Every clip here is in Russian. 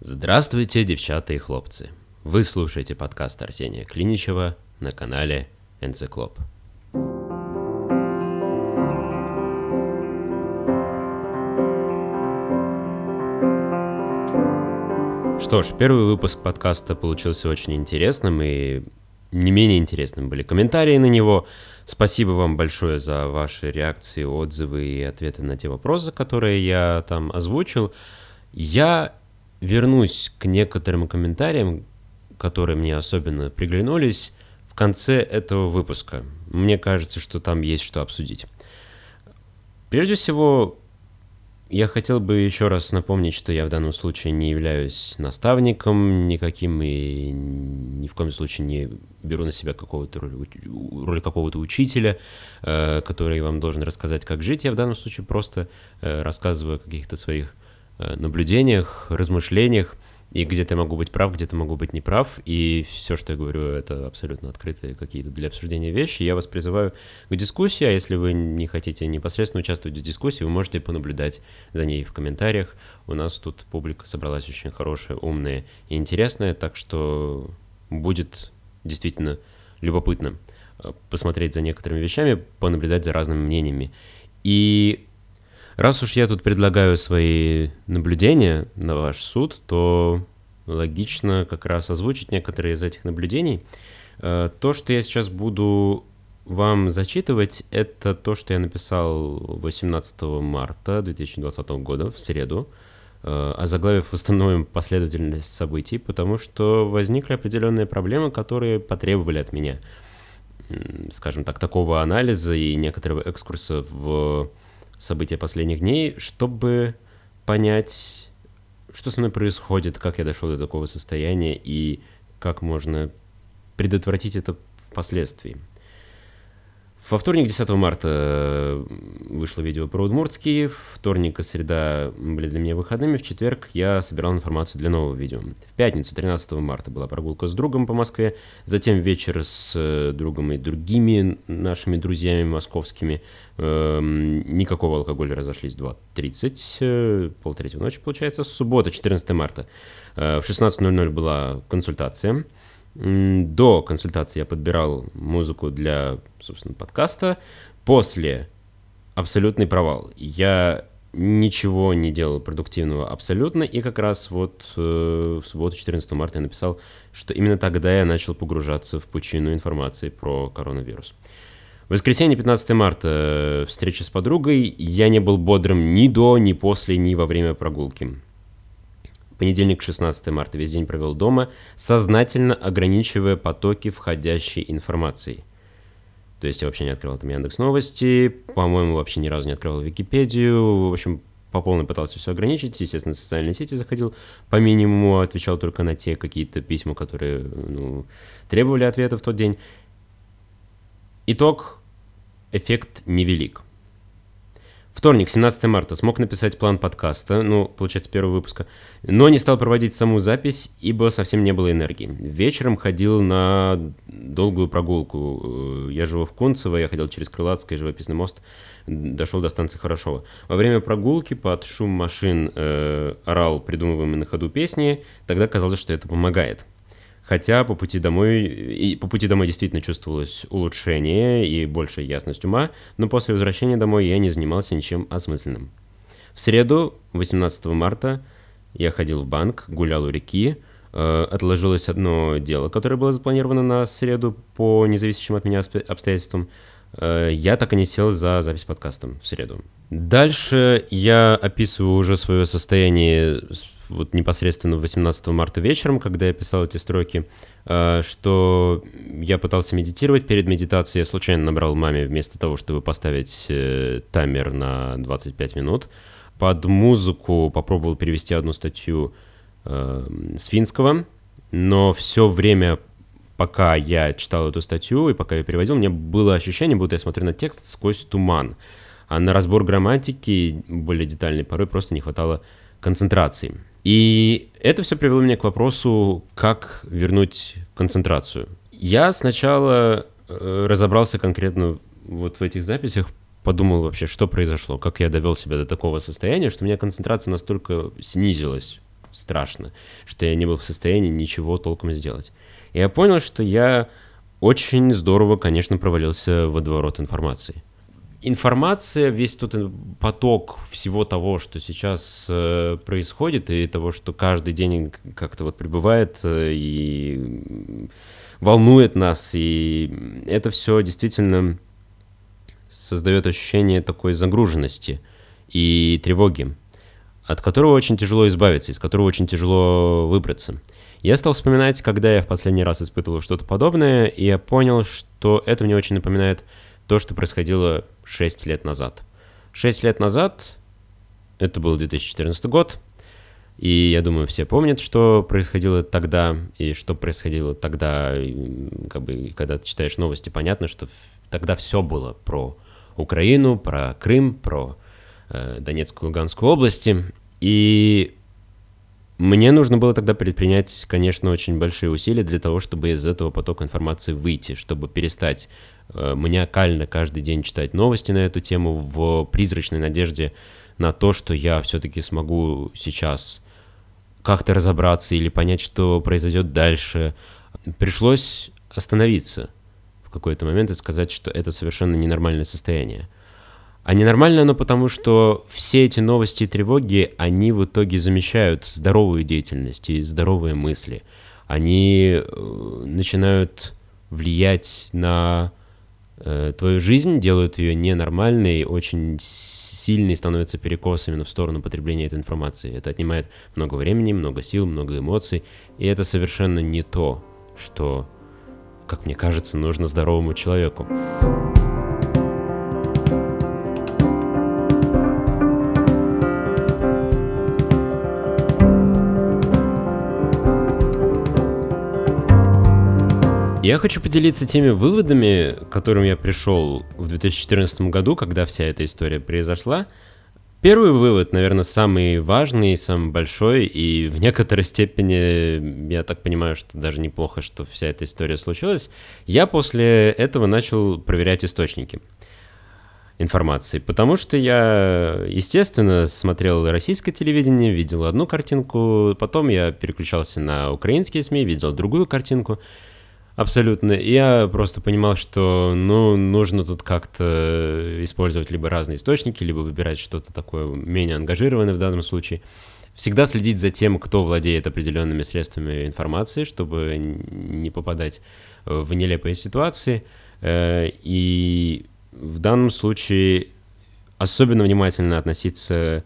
Здравствуйте, девчата и хлопцы! Вы слушаете подкаст Арсения Клиничева на канале Энциклоп. Что ж, первый выпуск подкаста получился очень интересным и не менее интересным были комментарии на него. Спасибо вам большое за ваши реакции, отзывы и ответы на те вопросы, которые я там озвучил. Я вернусь к некоторым комментариям, которые мне особенно приглянулись в конце этого выпуска. Мне кажется, что там есть что обсудить. Прежде всего, я хотел бы еще раз напомнить, что я в данном случае не являюсь наставником никаким и ни в коем случае не беру на себя какого-то роль, роль какого-то учителя, э, который вам должен рассказать, как жить. Я в данном случае просто э, рассказываю о каких-то своих наблюдениях, размышлениях, и где-то могу быть прав, где-то могу быть неправ, и все, что я говорю, это абсолютно открытые какие-то для обсуждения вещи. Я вас призываю к дискуссии, а если вы не хотите непосредственно участвовать в дискуссии, вы можете понаблюдать за ней в комментариях. У нас тут публика собралась очень хорошая, умная и интересная, так что будет действительно любопытно э, посмотреть за некоторыми вещами, понаблюдать за разными мнениями. И Раз уж я тут предлагаю свои наблюдения на ваш суд, то логично как раз озвучить некоторые из этих наблюдений. Э, то, что я сейчас буду вам зачитывать, это то, что я написал 18 марта 2020 года, в среду, э, озаглавив восстановим последовательность событий, потому что возникли определенные проблемы, которые потребовали от меня, скажем так, такого анализа и некоторого экскурса в события последних дней, чтобы понять, что со мной происходит, как я дошел до такого состояния и как можно предотвратить это впоследствии. Во вторник, 10 марта, э, вышло видео про Удмуртский, вторник и среда были для меня выходными, в четверг я собирал информацию для нового видео. В пятницу, 13 марта, была прогулка с другом по Москве, затем вечер с э, другом и другими нашими друзьями московскими. Эм, никакого алкоголя разошлись 2.30, э, полтретьего ночи, получается. Суббота, 14 марта, в 16.00 была консультация. До консультации я подбирал музыку для, собственно, подкаста. После абсолютный провал. Я ничего не делал продуктивного абсолютно, и как раз вот э, в субботу, 14 марта, я написал, что именно тогда я начал погружаться в пучину информации про коронавирус. В воскресенье, 15 марта, э, встреча с подругой, я не был бодрым ни до, ни после, ни во время прогулки. Понедельник, 16 марта, весь день провел дома, сознательно ограничивая потоки входящей информации. То есть я вообще не открывал там Яндекс Новости, по-моему, вообще ни разу не открывал Википедию, в общем, по полной пытался все ограничить, естественно, в социальные сети заходил по минимуму, отвечал только на те какие-то письма, которые ну, требовали ответа в тот день. Итог, эффект невелик. Вторник, 17 марта, смог написать план подкаста, ну, получается, первого выпуска, но не стал проводить саму запись, ибо совсем не было энергии. Вечером ходил на долгую прогулку. Я живу в Кунцево, я ходил через Крылатское, живописный мост, дошел до станции Хорошова. Во время прогулки под шум машин э, орал придумываемые на ходу песни, тогда казалось, что это помогает. Хотя по пути домой, и по пути домой действительно чувствовалось улучшение и большая ясность ума, но после возвращения домой я не занимался ничем осмысленным. В среду, 18 марта, я ходил в банк, гулял у реки, э, отложилось одно дело, которое было запланировано на среду по независящим от меня обстоятельствам. Э, я так и не сел за запись подкаста в среду. Дальше я описываю уже свое состояние вот непосредственно 18 марта вечером, когда я писал эти строки, э, что я пытался медитировать. Перед медитацией я случайно набрал маме вместо того, чтобы поставить э, таймер на 25 минут. Под музыку попробовал перевести одну статью э, с финского, но все время, пока я читал эту статью и пока я переводил, мне было ощущение, будто я смотрю на текст сквозь туман. А на разбор грамматики более детальный порой просто не хватало концентрации. И это все привело меня к вопросу, как вернуть концентрацию. Я сначала э, разобрался конкретно вот в этих записях, подумал вообще, что произошло, как я довел себя до такого состояния, что у меня концентрация настолько снизилась страшно, что я не был в состоянии ничего толком сделать. И я понял, что я очень здорово, конечно, провалился в водоворот информации. Информация, весь тот поток всего того, что сейчас э, происходит, и того, что каждый день как-то вот прибывает э, и волнует нас, и это все действительно создает ощущение такой загруженности и тревоги, от которого очень тяжело избавиться, из которого очень тяжело выбраться. Я стал вспоминать, когда я в последний раз испытывал что-то подобное, и я понял, что это мне очень напоминает то, что происходило 6 лет назад. 6 лет назад, это был 2014 год, и я думаю, все помнят, что происходило тогда, и что происходило тогда, как бы, когда ты читаешь новости, понятно, что тогда все было про Украину, про Крым, про э, Донецкую, Луганскую области. И мне нужно было тогда предпринять, конечно, очень большие усилия для того, чтобы из этого потока информации выйти, чтобы перестать э, маниакально каждый день читать новости на эту тему в призрачной надежде на то, что я все-таки смогу сейчас как-то разобраться или понять, что произойдет дальше. Пришлось остановиться в какой-то момент и сказать, что это совершенно ненормальное состояние. А ненормально оно потому, что все эти новости и тревоги, они в итоге замещают здоровую деятельность и здоровые мысли. Они э, начинают влиять на э, твою жизнь, делают ее ненормальной, очень сильный становится перекос именно в сторону потребления этой информации. Это отнимает много времени, много сил, много эмоций, и это совершенно не то, что, как мне кажется, нужно здоровому человеку. Я хочу поделиться теми выводами, к которым я пришел в 2014 году, когда вся эта история произошла. Первый вывод, наверное, самый важный, самый большой, и в некоторой степени, я так понимаю, что даже неплохо, что вся эта история случилась. Я после этого начал проверять источники информации, потому что я, естественно, смотрел российское телевидение, видел одну картинку, потом я переключался на украинские СМИ, видел другую картинку, Абсолютно. Я просто понимал, что, ну, нужно тут как-то использовать либо разные источники, либо выбирать что-то такое менее ангажированное в данном случае. Всегда следить за тем, кто владеет определенными средствами информации, чтобы не попадать в нелепые ситуации. Э, и в данном случае особенно внимательно относиться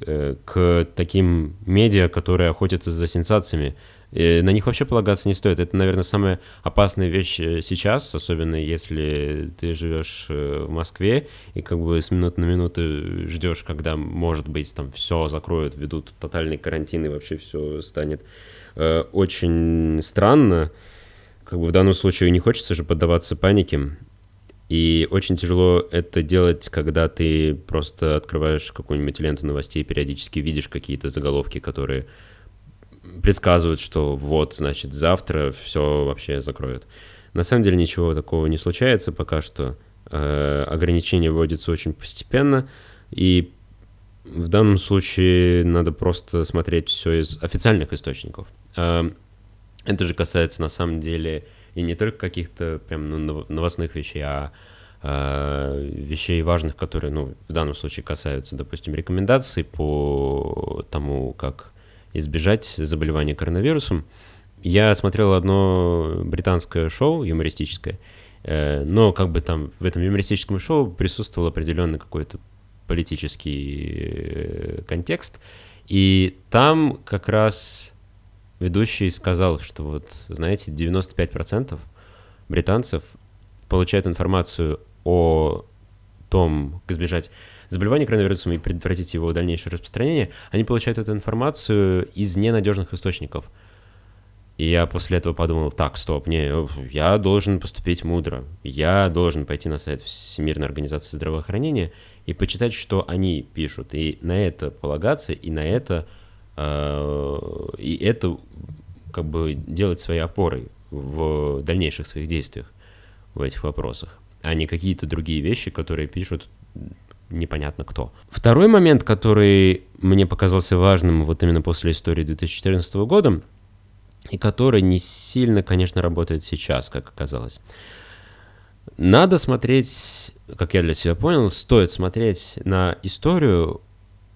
э, к таким медиа, которые охотятся за сенсациями, и на них вообще полагаться не стоит. Это, наверное, самая опасная вещь э, сейчас, особенно если ты живешь э, в Москве и как бы с минуты на минуту ждешь, когда, может быть, там все закроют, ведут тотальный карантин и вообще все станет э, очень странно. Как бы в данном случае не хочется же поддаваться панике. И очень тяжело это делать, когда ты просто открываешь какую-нибудь ленту новостей, периодически видишь какие-то заголовки, которые предсказывают, что вот, значит, завтра все вообще закроют. На самом деле ничего такого не случается пока что. Э, ограничения вводятся очень постепенно, и в данном случае надо просто смотреть все из официальных источников. Э, это же касается на самом деле и не только каких-то прям ну, новостных вещей, а э, вещей важных, которые, ну, в данном случае касаются, допустим, рекомендаций по тому, как избежать заболевания коронавирусом. Я смотрел одно британское шоу юмористическое, э, но как бы там в этом юмористическом шоу присутствовал определенный какой-то политический э, контекст, и там как раз ведущий сказал, что вот, знаете, 95% британцев получают информацию о том, как избежать заболевания коронавирусом и предотвратить его дальнейшее распространение, они получают эту информацию из ненадежных источников. И я после этого подумал, так, стоп, не, я должен поступить мудро. Я должен пойти на сайт Всемирной организации здравоохранения и почитать, что они пишут. И на это полагаться, и на это, э, и это как бы делать своей опорой в дальнейших своих действиях в этих вопросах, а не какие-то другие вещи, которые пишут непонятно кто. Второй момент, который мне показался важным вот именно после истории 2014 года, и который не сильно, конечно, работает сейчас, как оказалось. Надо смотреть, как я для себя понял, стоит смотреть на историю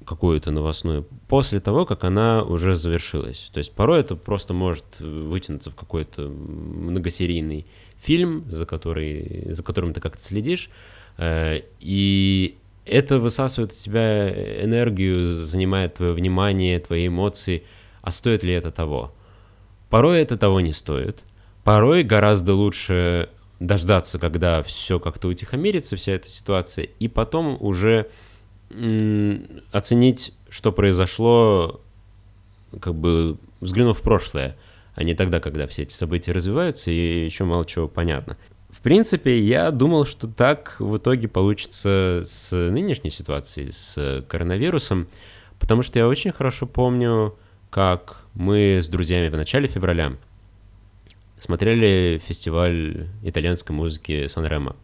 какую-то новостную после того, как она уже завершилась. То есть порой это просто может вытянуться в какой-то многосерийный фильм, за, который, за которым ты как-то следишь, э, и это высасывает у тебя энергию, занимает твое внимание, твои эмоции. А стоит ли это того? Порой это того не стоит. Порой гораздо лучше дождаться, когда все как-то утихомирится, вся эта ситуация, и потом уже оценить, что произошло, как бы взглянув в прошлое, а не тогда, когда все эти события развиваются и еще мало чего понятно. В принципе, я думал, что так в итоге получится с нынешней ситуацией, с коронавирусом, потому что я очень хорошо помню, как мы с друзьями в начале февраля смотрели фестиваль итальянской музыки Сан-Ремо.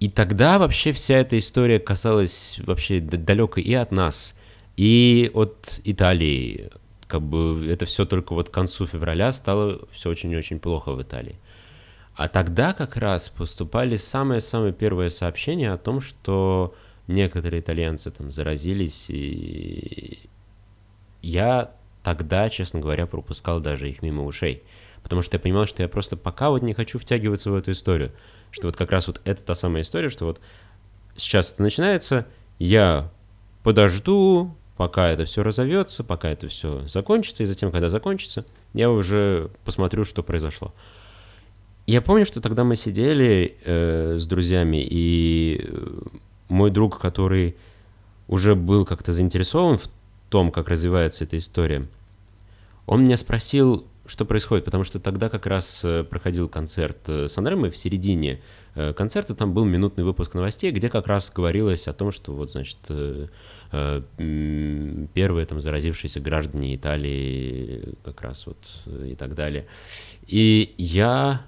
И тогда вообще вся эта история касалась вообще далекой и от нас, и от Италии. Как бы это все только вот к концу февраля стало все очень-очень плохо в Италии. А тогда как раз поступали самые-самые первые сообщения о том, что некоторые итальянцы там заразились, и я тогда, честно говоря, пропускал даже их мимо ушей. Потому что я понимал, что я просто пока вот не хочу втягиваться в эту историю. Что вот как раз вот это та самая история, что вот сейчас это начинается, я подожду, пока это все разовьется, пока это все закончится, и затем, когда закончится, я уже посмотрю, что произошло. Я помню, что тогда мы сидели э, с друзьями, и э, мой друг, который уже был как-то заинтересован в том, как развивается эта история, он меня спросил, что происходит, потому что тогда как раз э, проходил концерт э, Санремо, в середине концерта там был минутный выпуск новостей, где как раз говорилось о том, что вот, значит, первые там заразившиеся граждане Италии как раз вот и так далее. И я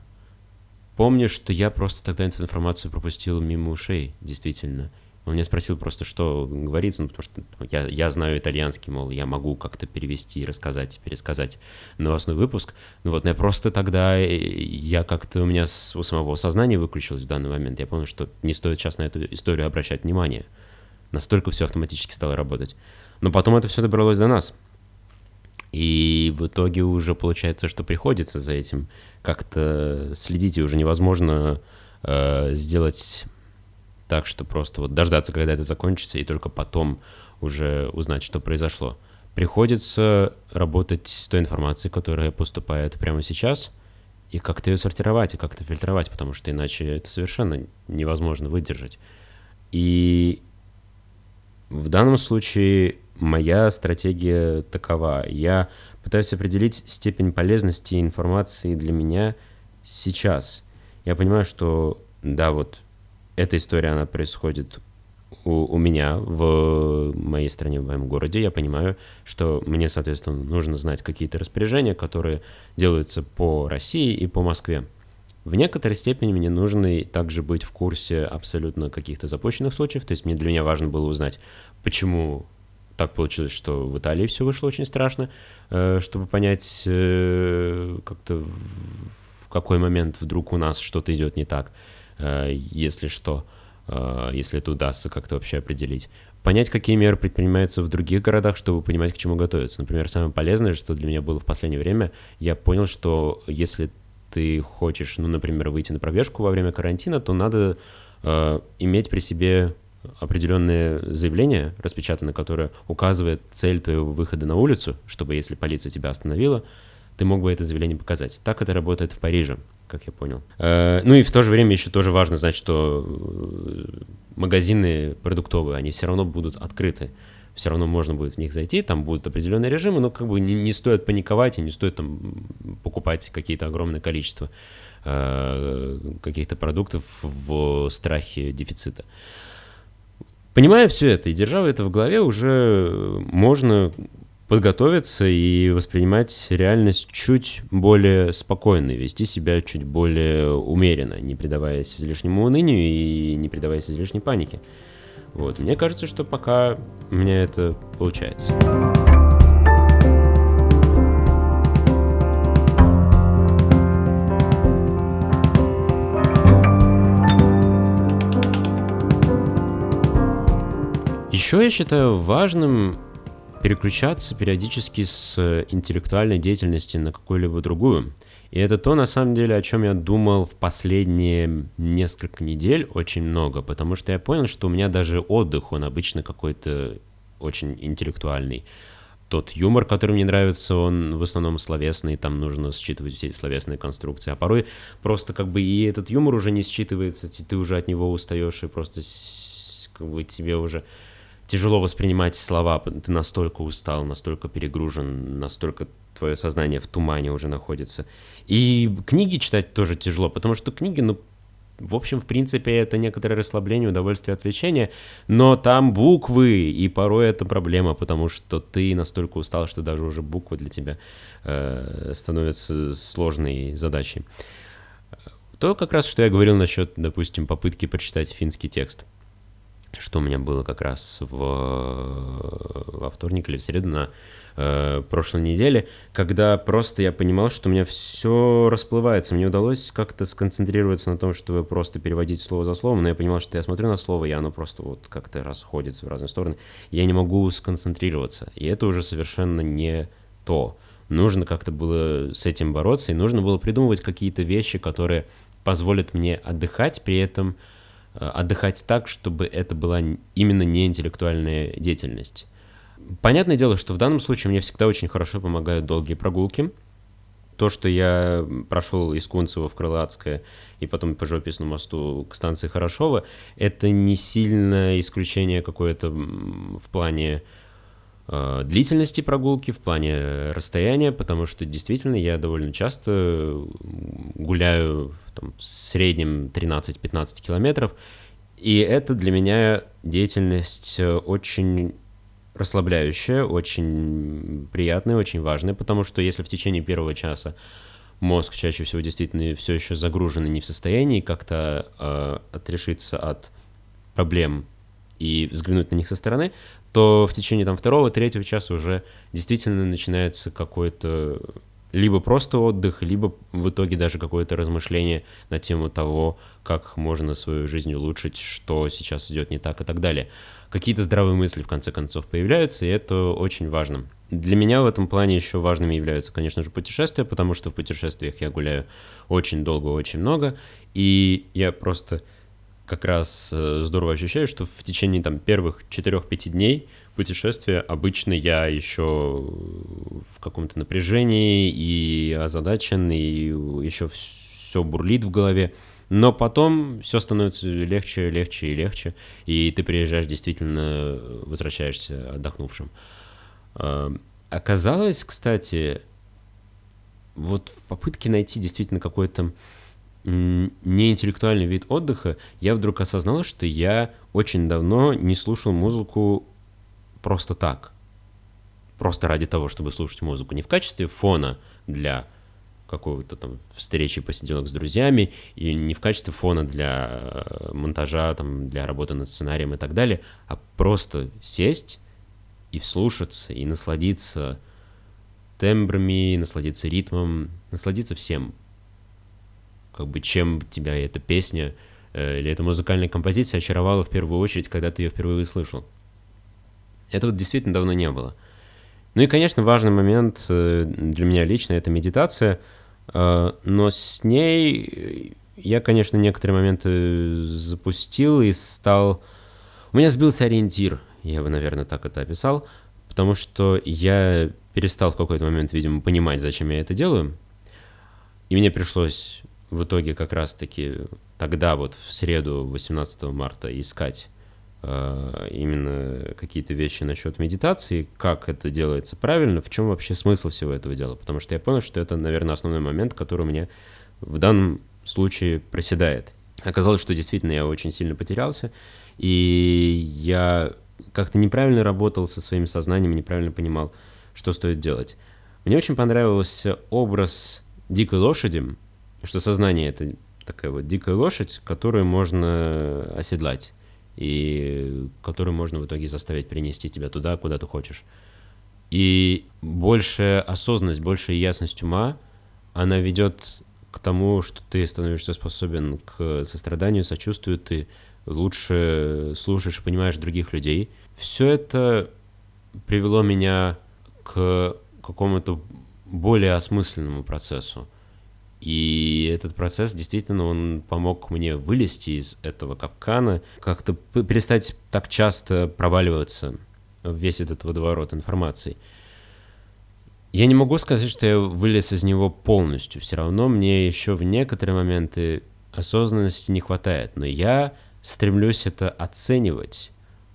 помню, что я просто тогда эту информацию пропустил мимо ушей, действительно. Он меня спросил просто, что говорится, ну, потому что я, я знаю итальянский, мол, я могу как-то перевести, рассказать, пересказать новостной выпуск. Ну вот, я просто тогда, э, я как-то, у меня с, у самого сознания выключилось в данный момент. Я понял, что не стоит сейчас на эту историю обращать внимание. Настолько все автоматически стало работать. Но потом это все добралось до нас. И в итоге уже получается, что приходится за этим как-то следить, и уже невозможно э, сделать так, что просто вот дождаться, когда это закончится, и только потом уже узнать, что произошло. Приходится работать с той информацией, которая поступает прямо сейчас, и как-то ее сортировать, и как-то фильтровать, потому что иначе это совершенно невозможно выдержать. И в данном случае моя стратегия такова. Я пытаюсь определить степень полезности информации для меня сейчас. Я понимаю, что да, вот эта история, она происходит у, у меня в моей стране, в моем городе. Я понимаю, что мне, соответственно, нужно знать какие-то распоряжения, которые делаются по России и по Москве. В некоторой степени мне нужно также быть в курсе абсолютно каких-то запущенных случаев. То есть мне для меня важно было узнать, почему так получилось, что в Италии все вышло очень страшно, э, чтобы понять э, как-то в какой момент вдруг у нас что-то идет не так. Э, если что, если это удастся как-то вообще определить. Понять, какие меры предпринимаются в других городах, чтобы понимать, к чему готовиться. Например, самое полезное, что для меня было в последнее время, я понял, что если ты хочешь, ну, например, выйти на пробежку во время карантина, то надо э, иметь при себе определенное заявление, распечатанное, которое указывает цель твоего выхода на улицу, чтобы если полиция тебя остановила, ты мог бы это заявление показать. Так это работает в Париже как я понял. Э, ну и в то же время еще тоже важно знать, что э, магазины продуктовые, они все равно будут открыты. Все равно можно будет в них зайти, там будут определенные режимы, но как бы не, не стоит паниковать и не стоит там покупать какие-то огромное количество э, каких-то продуктов в страхе дефицита. Понимая все это и держа это в голове, уже можно подготовиться и воспринимать реальность чуть более спокойно, вести себя чуть более умеренно, не предаваясь излишнему унынию и не предаваясь излишней панике. Вот, мне кажется, что пока у меня это получается. Еще я считаю важным переключаться периодически с интеллектуальной деятельности на какую-либо другую. И это то, на самом деле, о чем я думал в последние несколько недель очень много, потому что я понял, что у меня даже отдых, он обычно какой-то очень интеллектуальный. Тот юмор, который мне нравится, он в основном словесный, там нужно считывать все эти словесные конструкции. А порой просто как бы и этот юмор уже не считывается, ты уже от него устаешь, и просто как бы тебе уже тяжело воспринимать слова, ты настолько устал, настолько перегружен, настолько твое сознание в тумане уже находится. И книги читать тоже тяжело, потому что книги, ну, в общем, в принципе, это некоторое расслабление, удовольствие, отвлечение, но там буквы, и порой это проблема, потому что ты настолько устал, что даже уже буквы для тебя э, становятся сложной задачей. То как раз, что я говорил насчет, допустим, попытки прочитать финский текст – что у меня было как раз в, во вторник или в среду на э, прошлой неделе, когда просто я понимал, что у меня все расплывается. Мне удалось как-то сконцентрироваться на том, чтобы просто переводить слово за словом, но я понимал, что я смотрю на слово, и оно просто вот как-то расходится в разные стороны. Я не могу сконцентрироваться, и это уже совершенно не то. Нужно как-то было с этим бороться, и нужно было придумывать какие-то вещи, которые позволят мне отдыхать, при этом отдыхать так, чтобы это была именно не интеллектуальная деятельность. Понятное дело, что в данном случае мне всегда очень хорошо помогают долгие прогулки. То, что я прошел из Кунцева в Крылатское и потом по живописному мосту к станции Хорошова, это не сильно исключение какое-то в плане Э, длительности прогулки, в плане расстояния, потому что действительно я довольно часто гуляю там, в среднем 13-15 километров, и это для меня деятельность очень расслабляющая, очень приятная, очень важная, потому что если в течение первого часа мозг чаще всего действительно все еще загружен и не в состоянии как-то э, отрешиться от проблем и взглянуть на них со стороны, то в течение там второго, третьего часа уже действительно начинается какой-то либо просто отдых, либо в итоге даже какое-то размышление на тему того, как можно свою жизнь улучшить, что сейчас идет не так и так далее. Какие-то здравые мысли в конце концов появляются, и это очень важно. Для меня в этом плане еще важными являются, конечно же, путешествия, потому что в путешествиях я гуляю очень долго, очень много, и я просто как раз э, здорово ощущаю, что в течение там первых 4-5 дней путешествия обычно я еще в каком-то напряжении и озадачен, и еще все бурлит в голове. Но потом все становится легче, легче и легче, и ты приезжаешь действительно, возвращаешься отдохнувшим. Э, оказалось, кстати, вот в попытке найти действительно какой-то неинтеллектуальный вид отдыха, я вдруг осознал, что я очень давно не слушал музыку просто так. Просто ради того, чтобы слушать музыку. Не в качестве фона для какого-то там встречи, посиделок с друзьями, и не в качестве фона для э, монтажа, там, для работы над сценарием и так далее, а просто сесть и вслушаться, и насладиться тембрами, насладиться ритмом, насладиться всем как бы чем тебя эта песня э, или эта музыкальная композиция очаровала в первую очередь, когда ты ее впервые услышал. Это вот действительно давно не было. Ну и, конечно, важный момент э, для меня лично — это медитация, э, но с ней я, конечно, некоторые моменты запустил и стал... У меня сбился ориентир, я бы, наверное, так это описал, потому что я перестал в какой-то момент, видимо, понимать, зачем я это делаю, и мне пришлось в итоге как раз-таки тогда вот в среду 18 марта искать именно какие-то вещи насчет медитации, как это делается правильно, в чем вообще смысл всего этого дела. Потому что я понял, что это, наверное, основной момент, который у меня в данном случае проседает. Оказалось, что действительно я очень сильно потерялся, и я как-то неправильно работал со своим сознанием, неправильно понимал, что стоит делать. Мне очень понравился образ дикой лошади, что сознание — это такая вот дикая лошадь, которую можно оседлать. И который можно в итоге заставить перенести тебя туда, куда ты хочешь. И большая осознанность, большая ясность ума, она ведет к тому, что ты становишься способен к состраданию, сочувствию, ты лучше слушаешь и понимаешь других людей. Все это привело меня к какому-то более осмысленному процессу. И этот процесс действительно, он помог мне вылезти из этого капкана, как-то перестать так часто проваливаться в весь этот водоворот информации. Я не могу сказать, что я вылез из него полностью. Все равно мне еще в некоторые моменты осознанности не хватает. Но я стремлюсь это оценивать,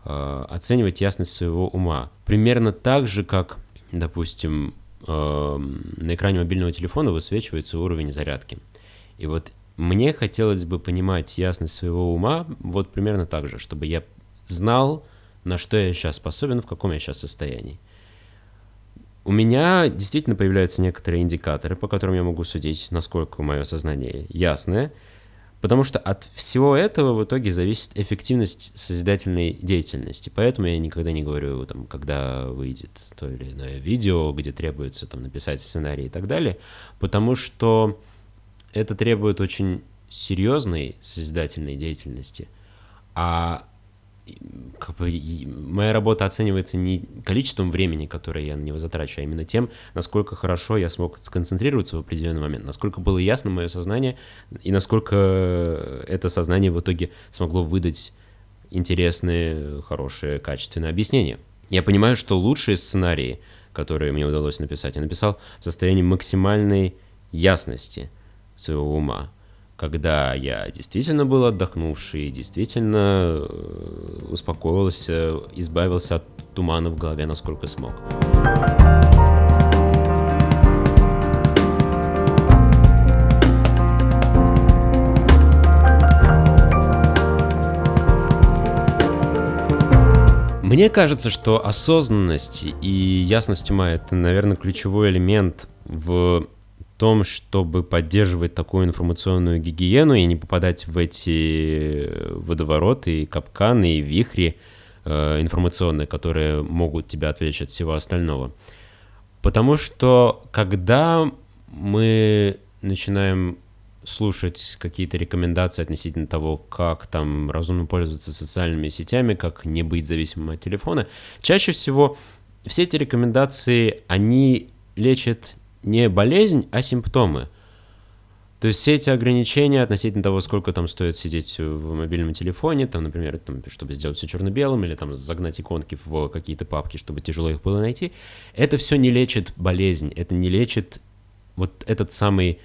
э, оценивать ясность своего ума. Примерно так же, как, допустим, на экране мобильного телефона высвечивается уровень зарядки. И вот мне хотелось бы понимать ясность своего ума вот примерно так же, чтобы я знал, на что я сейчас способен, в каком я сейчас состоянии. У меня действительно появляются некоторые индикаторы, по которым я могу судить, насколько мое сознание ясное, Потому что от всего этого в итоге зависит эффективность созидательной деятельности. Поэтому я никогда не говорю, там, когда выйдет то или иное видео, где требуется там, написать сценарий и так далее, потому что это требует очень серьезной созидательной деятельности. А как бы, моя работа оценивается не количеством времени, которое я на него затрачу, а именно тем, насколько хорошо я смог сконцентрироваться в определенный момент, насколько было ясно мое сознание и насколько это сознание в итоге смогло выдать интересные, хорошие, качественные объяснения. Я понимаю, что лучшие сценарии, которые мне удалось написать, я написал в состоянии максимальной ясности своего ума когда я действительно был отдохнувший, действительно э, успокоился, избавился от тумана в голове, насколько смог. Мне кажется, что осознанность и ясность ума — это, наверное, ключевой элемент в том, чтобы поддерживать такую информационную гигиену и не попадать в эти водовороты и капканы и вихри э, информационные, которые могут тебя отвлечь от всего остального. Потому что когда мы начинаем слушать какие-то рекомендации относительно того, как там разумно пользоваться социальными сетями, как не быть зависимым от телефона, чаще всего все эти рекомендации, они лечат не болезнь, а симптомы. То есть все эти ограничения относительно того, сколько там стоит сидеть в мобильном телефоне, там, например, там, чтобы сделать все черно-белым, или там загнать иконки в какие-то папки, чтобы тяжело их было найти, это все не лечит болезнь, это не лечит вот этот самый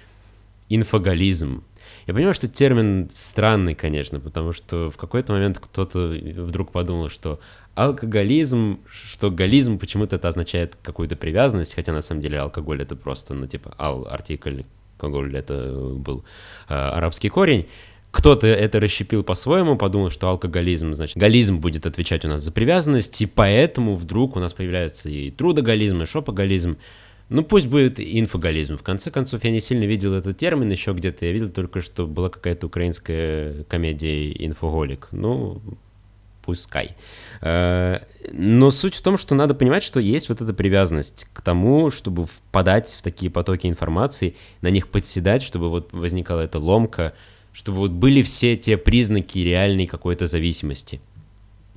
инфоголизм. Я понимаю, что термин странный, конечно, потому что в какой-то момент кто-то вдруг подумал, что алкоголизм, что гализм почему-то это означает какую-то привязанность, хотя на самом деле алкоголь это просто, ну, типа, ал, артикль, алкоголь это был э, арабский корень. Кто-то это расщепил по-своему, подумал, что алкоголизм, значит, гализм будет отвечать у нас за привязанность, и поэтому вдруг у нас появляется и трудоголизм, и шопоголизм. Ну, пусть будет инфоголизм. В конце концов, я не сильно видел этот термин еще где-то. Я видел только, что была какая-то украинская комедия «Инфоголик». Ну, пускай. Э, но суть в том, что надо понимать, что есть вот эта привязанность к тому, чтобы впадать в такие потоки информации, на них подседать, чтобы вот возникала эта ломка, чтобы вот были все те признаки реальной какой-то зависимости.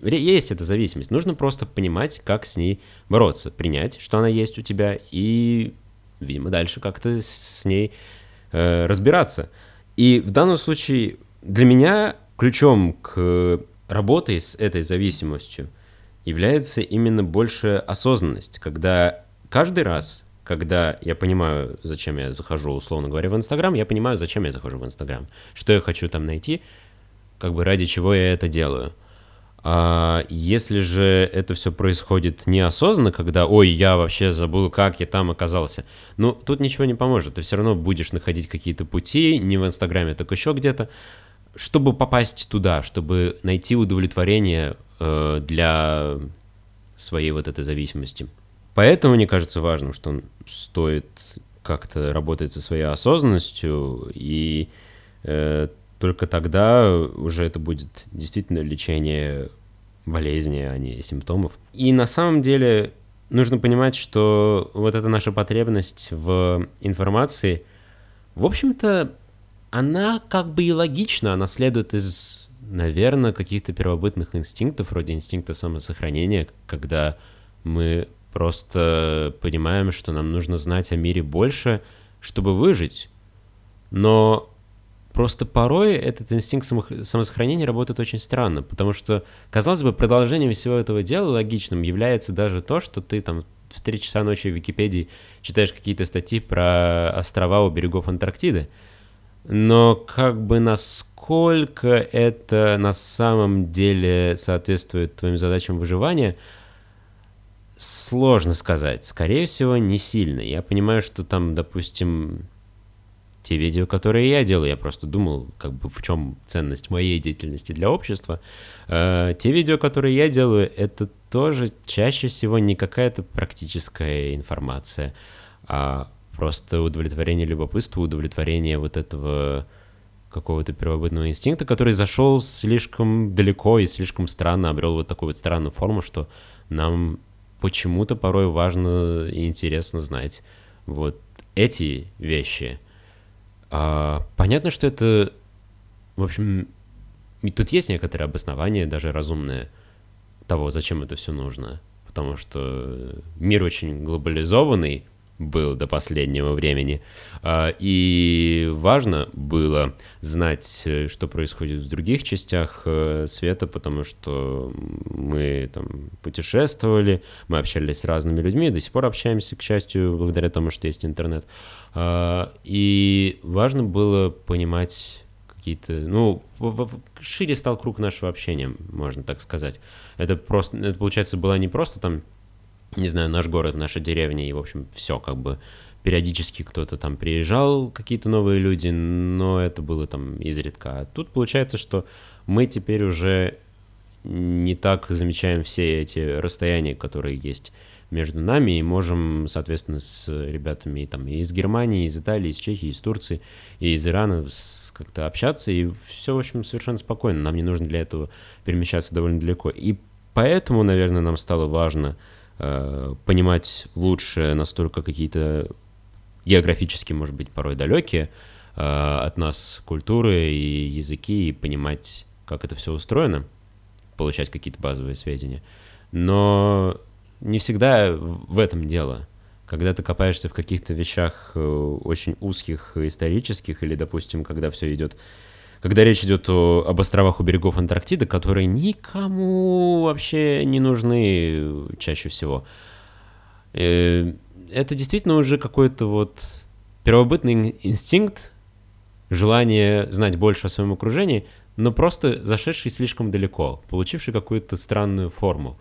Есть эта зависимость. Нужно просто понимать, как с ней бороться, принять, что она есть у тебя, и, видимо, дальше как-то с ней э, разбираться. И в данном случае для меня ключом к работой с этой зависимостью является именно большая осознанность, когда каждый раз, когда я понимаю, зачем я захожу, условно говоря, в Инстаграм, я понимаю, зачем я захожу в Инстаграм, что я хочу там найти, как бы ради чего я это делаю. А если же это все происходит неосознанно, когда, ой, я вообще забыл, как я там оказался, ну, тут ничего не поможет. Ты все равно будешь находить какие-то пути, не в Инстаграме, так еще где-то, чтобы попасть туда, чтобы найти удовлетворение э, для своей вот этой зависимости. Поэтому мне кажется важным, что стоит как-то работать со своей осознанностью и э, только тогда уже это будет действительно лечение болезни, а не симптомов. И на самом деле нужно понимать, что вот эта наша потребность в информации, в общем-то, она как бы и логична, она следует из, наверное, каких-то первобытных инстинктов, вроде инстинкта самосохранения, когда мы просто понимаем, что нам нужно знать о мире больше, чтобы выжить. Но Просто порой этот инстинкт самосохранения работает очень странно, потому что, казалось бы, продолжением всего этого дела логичным является даже то, что ты там в 3 часа ночи в Википедии читаешь какие-то статьи про острова у берегов Антарктиды. Но как бы насколько это на самом деле соответствует твоим задачам выживания, сложно сказать. Скорее всего, не сильно. Я понимаю, что там, допустим, те видео, которые я делаю, я просто думал, как бы в чем ценность моей деятельности для общества. Э, те видео, которые я делаю, это тоже чаще всего не какая-то практическая информация, а просто удовлетворение любопытства, удовлетворение вот этого какого-то первобытного инстинкта, который зашел слишком далеко и слишком странно, обрел вот такую вот странную форму, что нам почему-то порой важно и интересно знать вот эти вещи — а, понятно, что это, в общем, тут есть некоторое обоснование, даже разумное, того, зачем это все нужно. Потому что мир очень глобализованный был до последнего времени. А, и важно было знать, что происходит в других частях э, света, потому что мы там путешествовали, мы общались с разными людьми, до сих пор общаемся, к счастью, благодаря тому, что есть интернет. А, и важно было понимать какие-то, ну, шире стал круг нашего общения, можно так сказать. Это просто, это, получается, была не просто там, не знаю, наш город, наша деревня, и, в общем, все как бы периодически кто-то там приезжал, какие-то новые люди, но это было там изредка. А тут получается, что мы теперь уже не так замечаем все эти расстояния, которые есть между нами и можем, соответственно, с ребятами там, и из Германии, и из Италии, из Чехии, из Турции, и из Ирана как-то общаться, и все, в общем, совершенно спокойно. Нам не нужно для этого перемещаться довольно далеко. И поэтому, наверное, нам стало важно э, понимать лучше настолько какие-то географически, может быть, порой далекие э, от нас культуры и языки, и понимать, как это все устроено, получать какие-то базовые сведения. Но не всегда в этом дело. Когда ты копаешься в каких-то вещах э, очень узких, исторических, или, допустим, когда все идет когда речь идет о, об островах у берегов Антарктиды, которые никому вообще не нужны чаще всего. Э, это действительно уже какой-то вот первобытный инстинкт, желание знать больше о своем окружении, но просто зашедший слишком далеко, получивший какую-то странную форму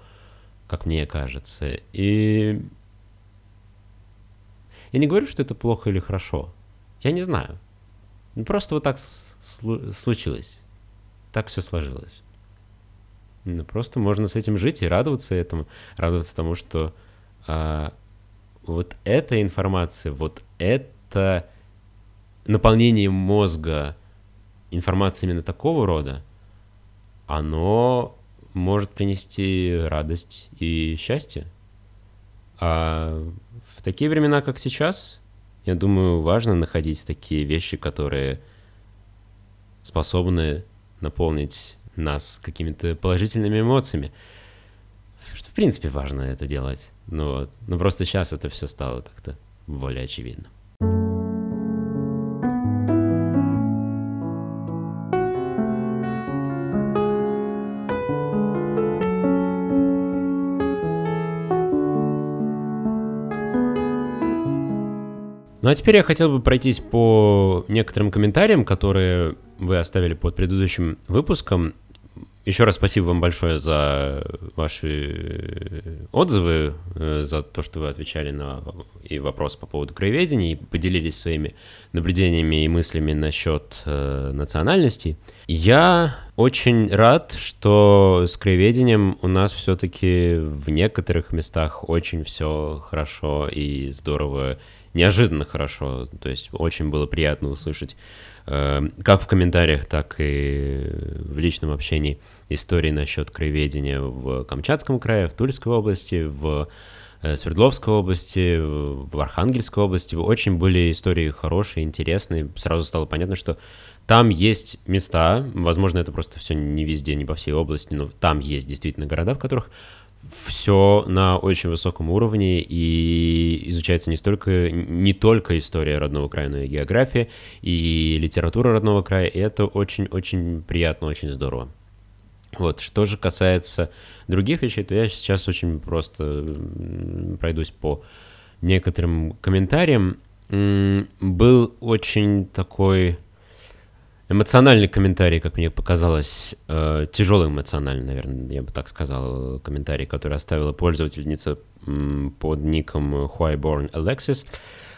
как мне кажется. И я не говорю, что это плохо или хорошо. Я не знаю. Ну, просто вот так случилось. Так все сложилось. Ну, просто можно с этим жить и радоваться этому, радоваться тому, что а, вот эта информация, вот это наполнение мозга информацией именно такого рода, оно может принести радость и счастье. А в такие времена, как сейчас, я думаю, важно находить такие вещи, которые способны наполнить нас какими-то положительными эмоциями. Что, в принципе, важно это делать. Ну, вот. Но просто сейчас это все стало как-то более очевидно. Ну а теперь я хотел бы пройтись по некоторым комментариям, которые вы оставили под предыдущим выпуском. Еще раз спасибо вам большое за ваши отзывы, э, за то, что вы отвечали на и вопрос по поводу краеведения и поделились своими наблюдениями и мыслями насчет э, национальностей. Я очень рад, что с краеведением у нас все-таки в некоторых местах очень все хорошо и здорово неожиданно хорошо. То есть очень было приятно услышать э, как в комментариях, так и в личном общении истории насчет краеведения в Камчатском крае, в Тульской области, в э, Свердловской области, в Архангельской области. Очень были истории хорошие, интересные. Сразу стало понятно, что там есть места, возможно, это просто все не везде, не по всей области, но там есть действительно города, в которых все на очень высоком уровне и изучается не столько не только история родного края, но и география и литература родного края. И это очень-очень приятно, очень здорово. Вот, что же касается других вещей, то я сейчас очень просто пройдусь по некоторым комментариям. Был очень такой эмоциональный комментарий, как мне показалось, э, тяжелый эмоциональный, наверное, я бы так сказал, комментарий, который оставила пользовательница под ником Whyborn Alexis.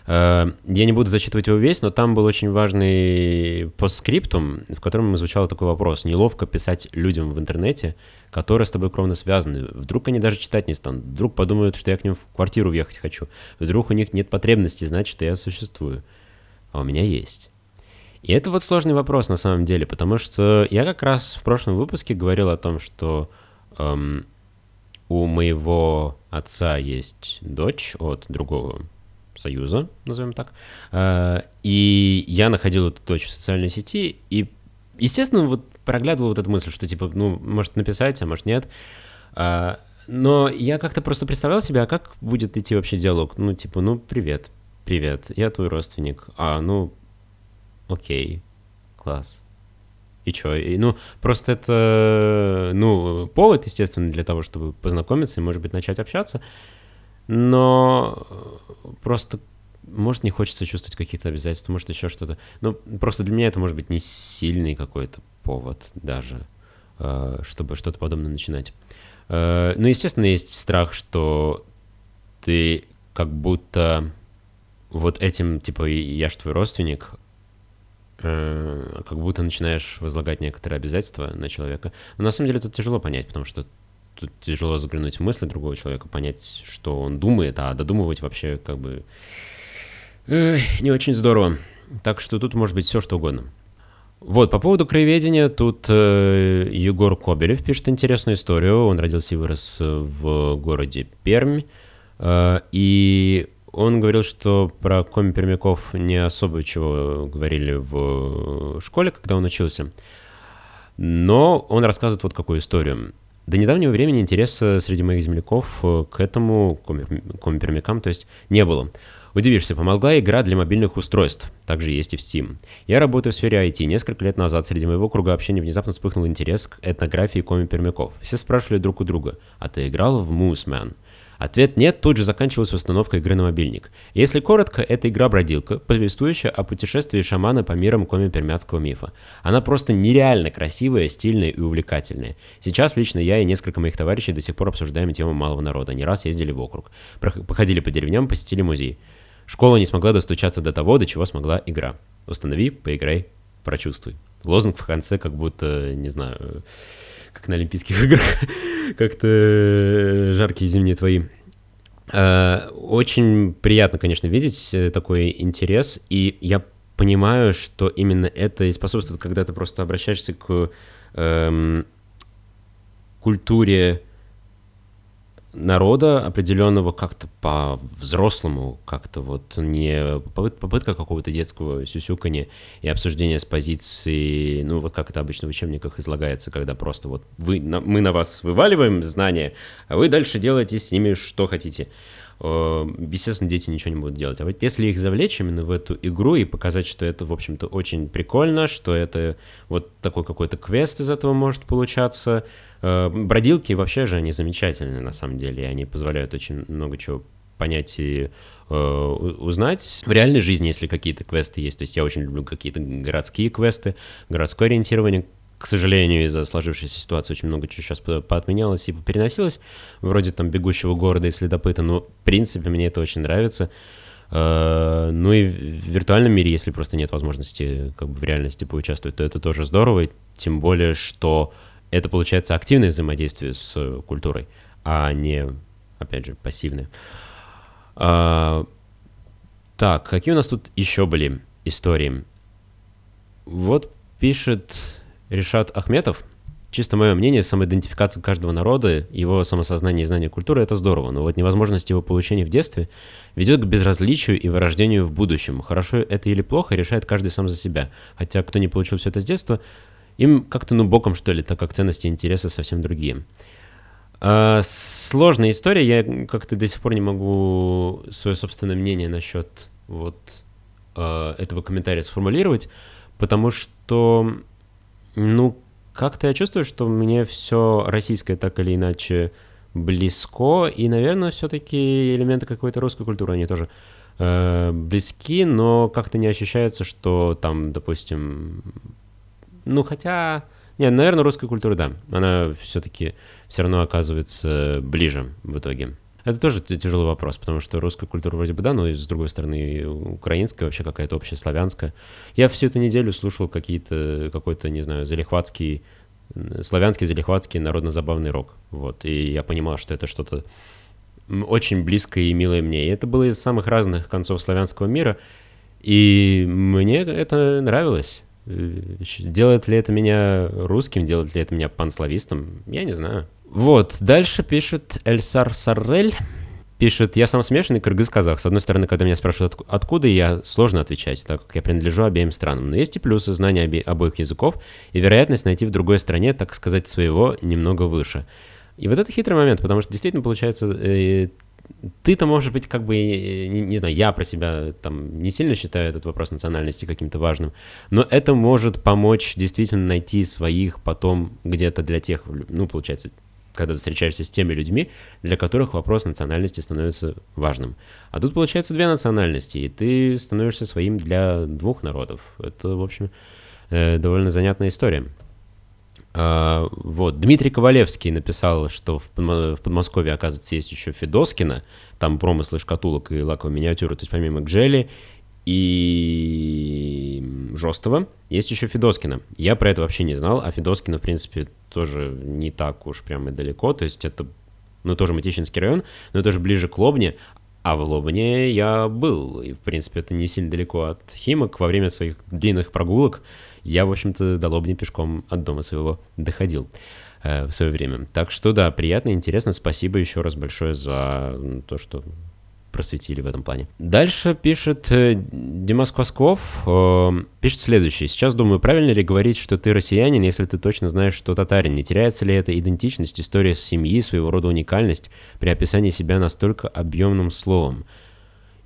Э, я не буду зачитывать его весь, но там был очень важный постскриптум, в котором звучал такой вопрос. Неловко писать людям в интернете, которые с тобой кровно связаны. Вдруг они даже читать не станут. Вдруг подумают, что я к ним в квартиру въехать хочу. Вдруг у них нет потребности знать, что я существую. А у меня есть. И это вот сложный вопрос на самом деле, потому что я как раз в прошлом выпуске говорил о том, что эм, у моего отца есть дочь от другого союза, назовем так, э, и я находил эту дочь в социальной сети, и, естественно, вот проглядывал вот эту мысль, что типа, ну, может написать, а может нет, э, но я как-то просто представлял себе, а как будет идти вообще диалог? Ну, типа, ну, привет, привет, я твой родственник, а, ну, окей, класс. И чё? И, ну, просто это, ну, повод, естественно, для того, чтобы познакомиться и, может быть, начать общаться. Но просто, может, не хочется чувствовать какие-то обязательства, может, еще что-то. Ну, просто для меня это может быть не сильный какой-то повод даже, э, чтобы что-то подобное начинать. Э, ну, естественно, есть страх, что ты как будто вот этим, типа, я ж твой родственник, Э, как будто начинаешь возлагать некоторые обязательства на человека. Но на самом деле тут тяжело понять, потому что тут тяжело заглянуть в мысли другого человека, понять, что он думает, а додумывать вообще как бы э, не очень здорово. Так что тут может быть все, что угодно. Вот, по поводу краеведения, тут э, Егор Кобелев пишет интересную историю. Он родился и вырос в городе Пермь. Э, и он говорил, что про коми-пермяков не особо чего говорили в школе, когда он учился. Но он рассказывает вот какую историю. До недавнего времени интереса среди моих земляков к этому коми-пермякам, то есть, не было. Удивишься, помогла игра для мобильных устройств, также есть и в Steam. Я работаю в сфере IT. Несколько лет назад среди моего круга общения внезапно вспыхнул интерес к этнографии коми-пермяков. Все спрашивали друг у друга, а ты играл в Mooseman? Ответ «нет» тут же заканчивался установкой игры на мобильник. Если коротко, это игра-бродилка, повествующая о путешествии шамана по мирам коми-пермяцкого мифа. Она просто нереально красивая, стильная и увлекательная. Сейчас лично я и несколько моих товарищей до сих пор обсуждаем тему малого народа, не раз ездили в округ. Походили по деревням, посетили музей. Школа не смогла достучаться до того, до чего смогла игра. Установи, поиграй, прочувствуй. Лозунг в конце как будто, не знаю, как на Олимпийских играх, как-то э, жаркие зимние твои. Э, очень приятно, конечно, видеть э, такой интерес, и я понимаю, что именно это и способствует, когда ты просто обращаешься к эм, культуре народа определенного как-то по-взрослому, как-то вот не попытка какого-то детского сюсюкания и обсуждения с позиции, ну вот как это обычно в учебниках излагается, когда просто вот вы, мы на вас вываливаем знания, а вы дальше делаете с ними что хотите. Естественно, дети ничего не будут делать. А вот если их завлечь именно в эту игру и показать, что это, в общем-то, очень прикольно, что это вот такой какой-то квест из этого может получаться, Э, бродилки вообще же они замечательные на самом деле, и они позволяют очень много чего понять и э, узнать в реальной жизни, если какие-то квесты есть. То есть я очень люблю какие-то городские квесты, городское ориентирование. К сожалению, из-за сложившейся ситуации очень много чего сейчас поотменялось и переносилось, вроде там «Бегущего города» и «Следопыта», но, в принципе, мне это очень нравится. Uh, ну и в виртуальном мире, если просто нет возможности как бы в реальности поучаствовать, то это тоже здорово, тем более, что это получается активное взаимодействие с э, культурой, а не, опять же, пассивное. А, Так, какие у нас тут еще были истории? Вот пишет Решат Ахметов. Чисто мое мнение, самоидентификация каждого народа, его самосознание и знание культуры — это здорово, но вот невозможность его получения в детстве ведет к безразличию и вырождению в будущем. Хорошо это или плохо, решает каждый сам за себя. Хотя кто не получил все это с детства, им как-то ну боком, что ли, так как ценности и интересы совсем другие. А, сложная история, я как-то до сих пор не могу свое собственное мнение насчет вот а, этого комментария сформулировать, потому что, ну, как-то я чувствую, что мне все российское так или иначе близко, и, наверное, все-таки элементы какой-то русской культуры, они тоже э, близки, но как-то не ощущается, что там, допустим, ну, хотя, нет, наверное, русская культура, да, она все-таки все равно оказывается ближе в итоге. Это тоже тяжелый вопрос, потому что русская культура вроде бы да, но с другой стороны украинская, вообще какая-то общая славянская. Я всю эту неделю слушал какие-то, какой-то, не знаю, залихватский, славянский, залихватский народно-забавный рок. Вот, и я понимал, что это что-то очень близкое и милое мне. И это было из самых разных концов славянского мира, и мне это нравилось. Э, делает ли это меня русским, делает ли это меня панславистом, я не знаю. Вот, дальше пишет Эльсар Саррель. Пишет, я сам смешанный кыргыз-казах. С одной стороны, когда меня спрашивают, откуда я, сложно отвечать, так как я принадлежу обеим странам. Но есть и плюсы знания обе- обоих языков, и вероятность найти в другой стране, так сказать, своего немного выше. И вот это хитрый момент, потому что действительно получается, э, ты-то, может быть, как бы, не, не знаю, я про себя там не сильно считаю этот вопрос национальности каким-то важным, но это может помочь действительно найти своих потом где-то для тех, ну, получается, когда ты встречаешься с теми людьми, для которых вопрос национальности становится важным. А тут получается две национальности, и ты становишься своим для двух народов. Это, в общем, э, довольно занятная история. А, вот, Дмитрий Ковалевский написал, что в, Подмосковье, оказывается, есть еще Федоскина, там промыслы шкатулок и лаковой миниатюры, то есть помимо Гжели и Жостова, есть еще Федоскина. Я про это вообще не знал, а Федоскина, в принципе, тоже не так уж прямо и далеко, то есть это, ну, тоже Мытищинский район, но это же ближе к Лобне, а в Лобне я был, и, в принципе, это не сильно далеко от Химок. Во время своих длинных прогулок я, в общем-то, до Лобни пешком от дома своего доходил э, в свое время. Так что, да, приятно, интересно. Спасибо еще раз большое за то, что просветили в этом плане. Дальше пишет э, Димас Квасков, э, пишет следующее. Сейчас думаю, правильно ли говорить, что ты россиянин, если ты точно знаешь, что татарин? Не теряется ли эта идентичность, история семьи, своего рода уникальность при описании себя настолько объемным словом?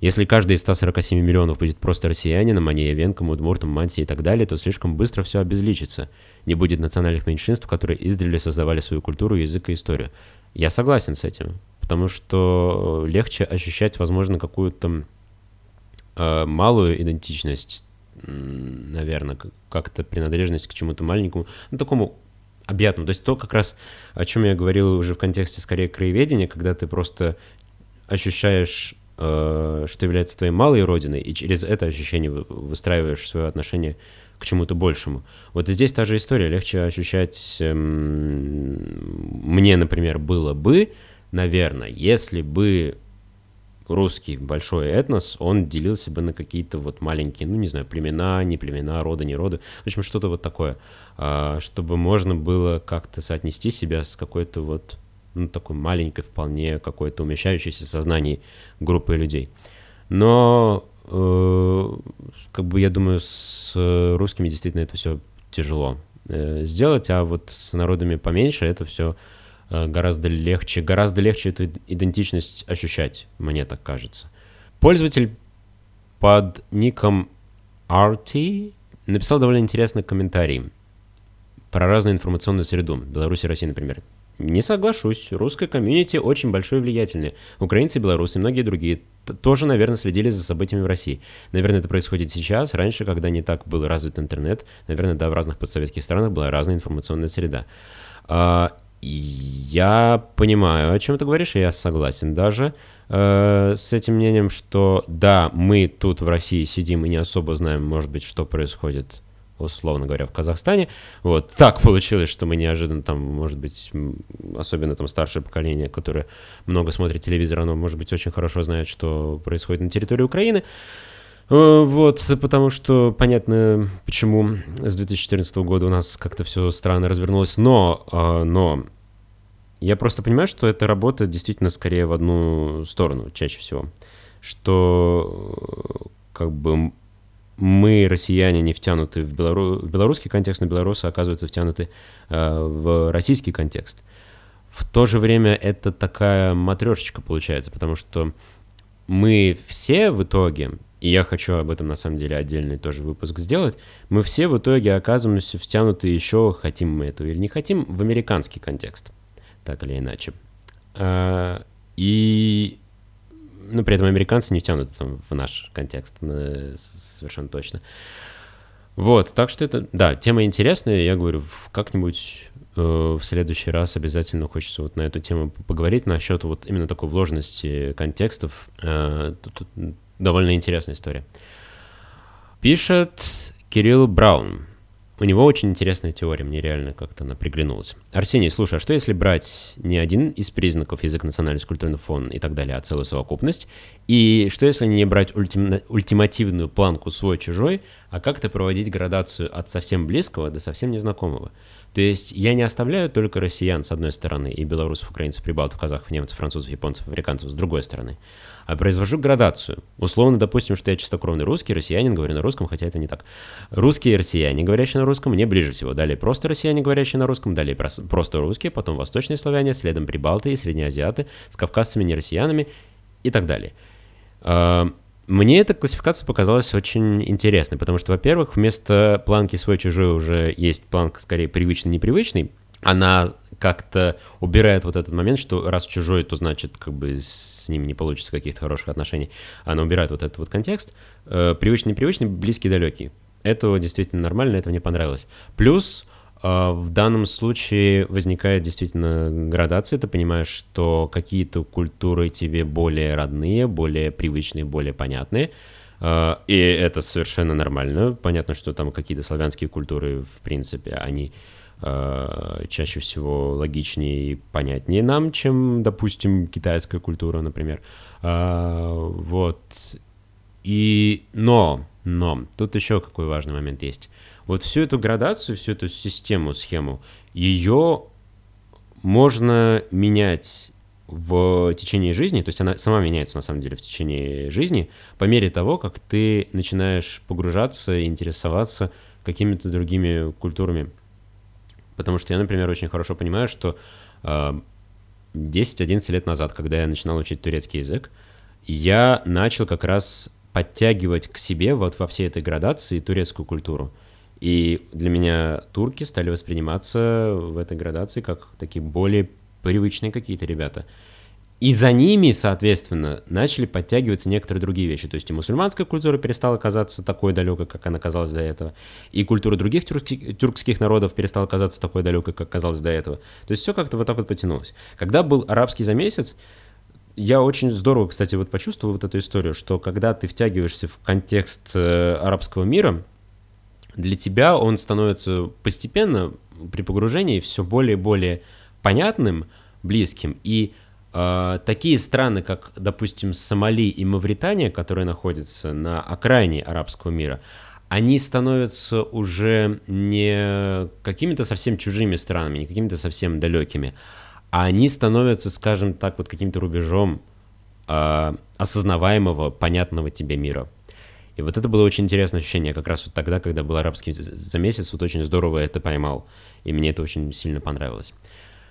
Если каждый из 147 миллионов будет просто россиянином, а не явенком, удмуртом, мантией и так далее, то слишком быстро все обезличится. Не будет национальных меньшинств, которые издревле создавали свою культуру, язык и историю. Я согласен с этим потому что легче ощущать, возможно, какую-то э, малую идентичность, наверное, как-то принадлежность к чему-то маленькому, ну, такому объятному. То есть то, как раз, о чем я говорил уже в контексте скорее краеведения, когда ты просто ощущаешь, э, что является твоей малой родиной, и через это ощущение выстраиваешь свое отношение к чему-то большему. Вот здесь та же история. Легче ощущать, эм, мне, например, было бы, наверное, если бы русский большой этнос, он делился бы на какие-то вот маленькие, ну, не знаю, племена, не племена, рода, не роды, в общем, что-то вот такое, а, чтобы можно было как-то соотнести себя с какой-то вот, ну, такой маленькой вполне какой-то умещающейся в сознании группой людей. Но, э, как бы, я думаю, с русскими действительно это все тяжело э, сделать, а вот с народами поменьше это все гораздо легче, гораздо легче эту идентичность ощущать, мне так кажется. Пользователь под ником RT написал довольно интересный комментарий про разную информационную среду, Беларусь и Россия, например. Не соглашусь, русская комьюнити очень большое и влиятельное. Украинцы, белорусы и многие другие тоже, наверное, следили за событиями в России. Наверное, это происходит сейчас, раньше, когда не так был развит интернет, наверное, да, в разных подсоветских странах была разная информационная среда. Я понимаю, о чем ты говоришь, и я согласен даже э, с этим мнением, что да, мы тут в России сидим и не особо знаем, может быть, что происходит условно говоря, в Казахстане. Вот так получилось, что мы неожиданно там, может быть, особенно там старшее поколение, которое много смотрит телевизор, оно, может быть, очень хорошо знает, что происходит на территории Украины. Э, вот, потому что понятно, почему с 2014 года у нас как-то все странно развернулось, но, э, но я просто понимаю, что это работает действительно скорее в одну сторону чаще всего, что э, как бы мы, россияне, не втянуты в, белору... в белорусский контекст, но белорусы, оказывается, втянуты э, в российский контекст. В то же время это такая матрешечка получается, потому что мы все в итоге, и я хочу об этом на самом деле отдельный тоже выпуск сделать, мы все в итоге оказываемся втянуты еще, хотим мы этого или не хотим, в американский контекст, так или иначе. А, и но при этом американцы не втянуты там, в наш контекст, совершенно точно. Вот, так что это, да, тема интересная, я говорю, как-нибудь э, в следующий раз обязательно хочется вот на эту тему поговорить, насчет вот именно такой вложенности контекстов. Э, довольно интересная история. Пишет Кирилл Браун. У него очень интересная теория, мне реально как-то она приглянулась. Арсений, слушай, а что если брать не один из признаков язык, национальность, культурный фон и так далее, а целую совокупность? И что если не брать ультим... ультимативную планку свой-чужой, а как-то проводить градацию от совсем близкого до совсем незнакомого? То есть я не оставляю только россиян с одной стороны и белорусов, украинцев, прибалтов, казахов, немцев, французов, японцев, африканцев с другой стороны а произвожу градацию. Условно, допустим, что я чистокровный русский, россиянин, говорю на русском, хотя это не так. Русские россияне, говорящие на русском, мне ближе всего. Далее просто россияне, говорящие на русском, далее просто русские, потом восточные славяне, следом прибалты и среднеазиаты, с кавказцами, не россиянами и так далее. А, мне эта классификация показалась очень интересной, потому что, во-первых, вместо планки свой-чужой уже есть планка скорее привычный-непривычный. Она как-то убирает вот этот момент, что раз чужой, то значит, как бы с ним не получится каких-то хороших отношений. Она убирает вот этот вот контекст. Э, привычный, непривычный, близкий, далекий. Это действительно нормально, это мне понравилось. Плюс э, в данном случае возникает действительно градация, ты понимаешь, что какие-то культуры тебе более родные, более привычные, более понятные, э, и это совершенно нормально. Понятно, что там какие-то славянские культуры, в принципе, они чаще всего логичнее и понятнее нам, чем, допустим, китайская культура, например. Э, вот. И, но, но, тут еще какой важный момент есть. Вот всю эту градацию, всю эту систему, схему, ее можно менять в течение жизни, то есть она сама меняется на самом деле в течение жизни, по мере того, как ты начинаешь погружаться и интересоваться какими-то другими культурами. Потому что я, например, очень хорошо понимаю, что э, 10-11 лет назад, когда я начинал учить турецкий язык, я начал как раз подтягивать к себе вот во всей этой градации турецкую культуру. И для меня турки стали восприниматься в этой градации как такие более привычные какие-то ребята. И за ними, соответственно, начали подтягиваться некоторые другие вещи. То есть и мусульманская культура перестала казаться такой далекой, как она казалась до этого. И культура других тюркских, тюркских народов перестала казаться такой далекой, как казалось до этого. То есть все как-то вот так вот потянулось. Когда был арабский за месяц, я очень здорово, кстати, вот почувствовал вот эту историю, что когда ты втягиваешься в контекст э, арабского мира, для тебя он становится постепенно при погружении все более и более понятным, близким. И такие страны, как, допустим, Сомали и Мавритания, которые находятся на окраине арабского мира, они становятся уже не какими-то совсем чужими странами, не какими-то совсем далекими, а они становятся, скажем так, вот каким-то рубежом э, осознаваемого, понятного тебе мира. И вот это было очень интересное ощущение, как раз вот тогда, когда был арабский за месяц, вот очень здорово это поймал, и мне это очень сильно понравилось.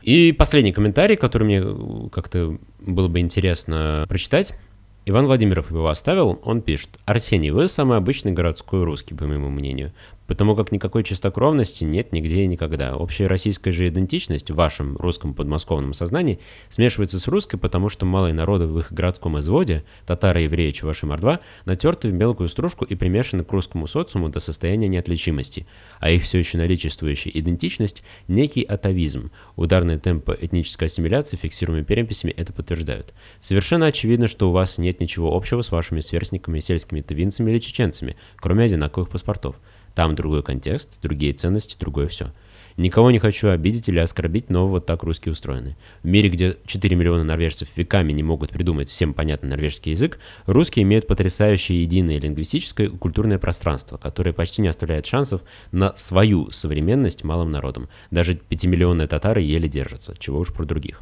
И последний комментарий, который мне э, как-то было бы интересно прочитать. Иван Владимиров его оставил, он пишет. «Арсений, вы самый обычный городской русский, по моему мнению потому как никакой чистокровности нет нигде и никогда. Общая российская же идентичность в вашем русском подмосковном сознании смешивается с русской, потому что малые народы в их городском изводе, татары, евреи, чуваши, мордва, натерты в мелкую стружку и примешаны к русскому социуму до состояния неотличимости, а их все еще наличествующая идентичность – некий атовизм. Ударные темпы этнической ассимиляции, фиксируемыми переписями, это подтверждают. Совершенно очевидно, что у вас нет ничего общего с вашими сверстниками, сельскими тывинцами или чеченцами, кроме одинаковых паспортов. Там другой контекст, другие ценности, другое все. Никого не хочу обидеть или оскорбить, но вот так русские устроены. В мире, где 4 миллиона норвежцев веками не могут придумать всем понятный норвежский язык, русские имеют потрясающее единое лингвистическое и культурное пространство, которое почти не оставляет шансов на свою современность малым народам. Даже 5-миллионные татары еле держатся, чего уж про других.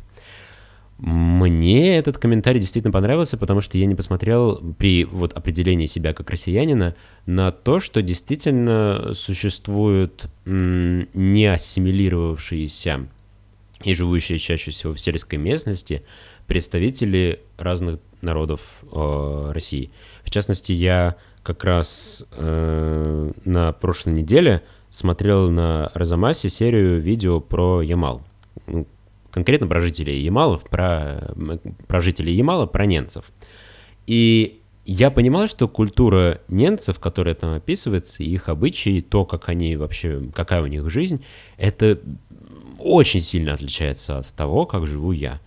Мне этот комментарий действительно понравился, потому что я не посмотрел при вот определении себя как россиянина на то, что действительно существуют не ассимилировавшиеся и живущие чаще всего в сельской местности представители разных народов э, России. В частности, я как раз э, на прошлой неделе смотрел на Розамасе серию видео про Ямал. Ну, конкретно про жителей Ямалов, про, про жителей Ямала, про немцев. И я понимал, что культура немцев, которая там описывается, их обычаи, то, как они вообще, какая у них жизнь, это очень сильно отличается от того, как живу я.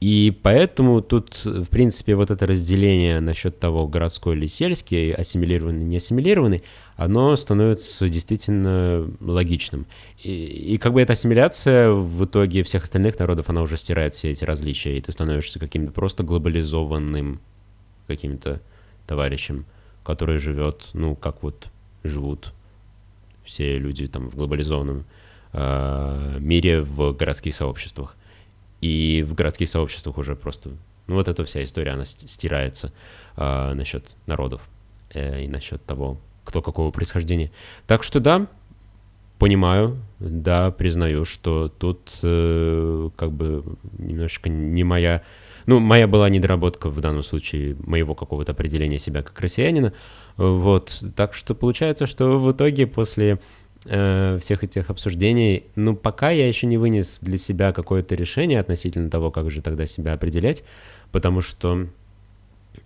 И поэтому тут, в принципе, вот это разделение насчет того, городской или сельский, ассимилированный, не ассимилированный, оно становится действительно логичным. И, и как бы эта ассимиляция в итоге всех остальных народов, она уже стирает все эти различия, и ты становишься каким-то просто глобализованным каким-то товарищем, который живет, ну, как вот живут все люди там в глобализованном э, мире в городских сообществах. И в городских сообществах уже просто... Ну, вот эта вся история, она стирается э, насчет народов э, и насчет того, кто какого происхождения. Так что да, понимаю, да, признаю, что тут э, как бы немножко не моя... Ну, моя была недоработка в данном случае моего какого-то определения себя как россиянина. Вот, так что получается, что в итоге после э, всех этих обсуждений, ну, пока я еще не вынес для себя какое-то решение относительно того, как же тогда себя определять, потому что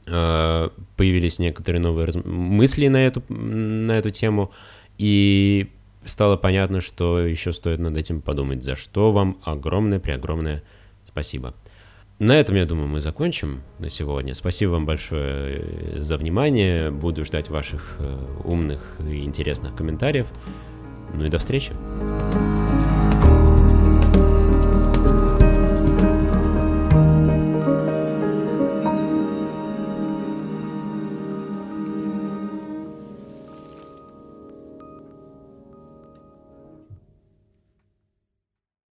э, появились некоторые новые раз... мысли на эту, на эту тему, и стало понятно, что еще стоит над этим подумать, за что вам огромное-преогромное спасибо. На этом, я думаю, мы закончим на сегодня. Спасибо вам большое э, за внимание. Буду ждать ваших э, умных и интересных комментариев. Ну и до встречи.